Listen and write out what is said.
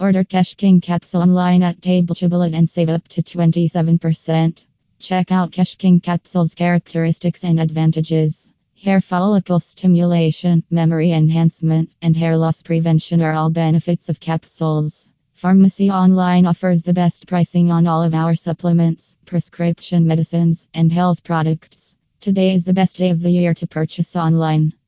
Order Kesh King capsule online at Table and save up to 27%. Check out Kesh King capsule's characteristics and advantages. Hair follicle stimulation, memory enhancement, and hair loss prevention are all benefits of capsules. Pharmacy Online offers the best pricing on all of our supplements, prescription medicines, and health products. Today is the best day of the year to purchase online.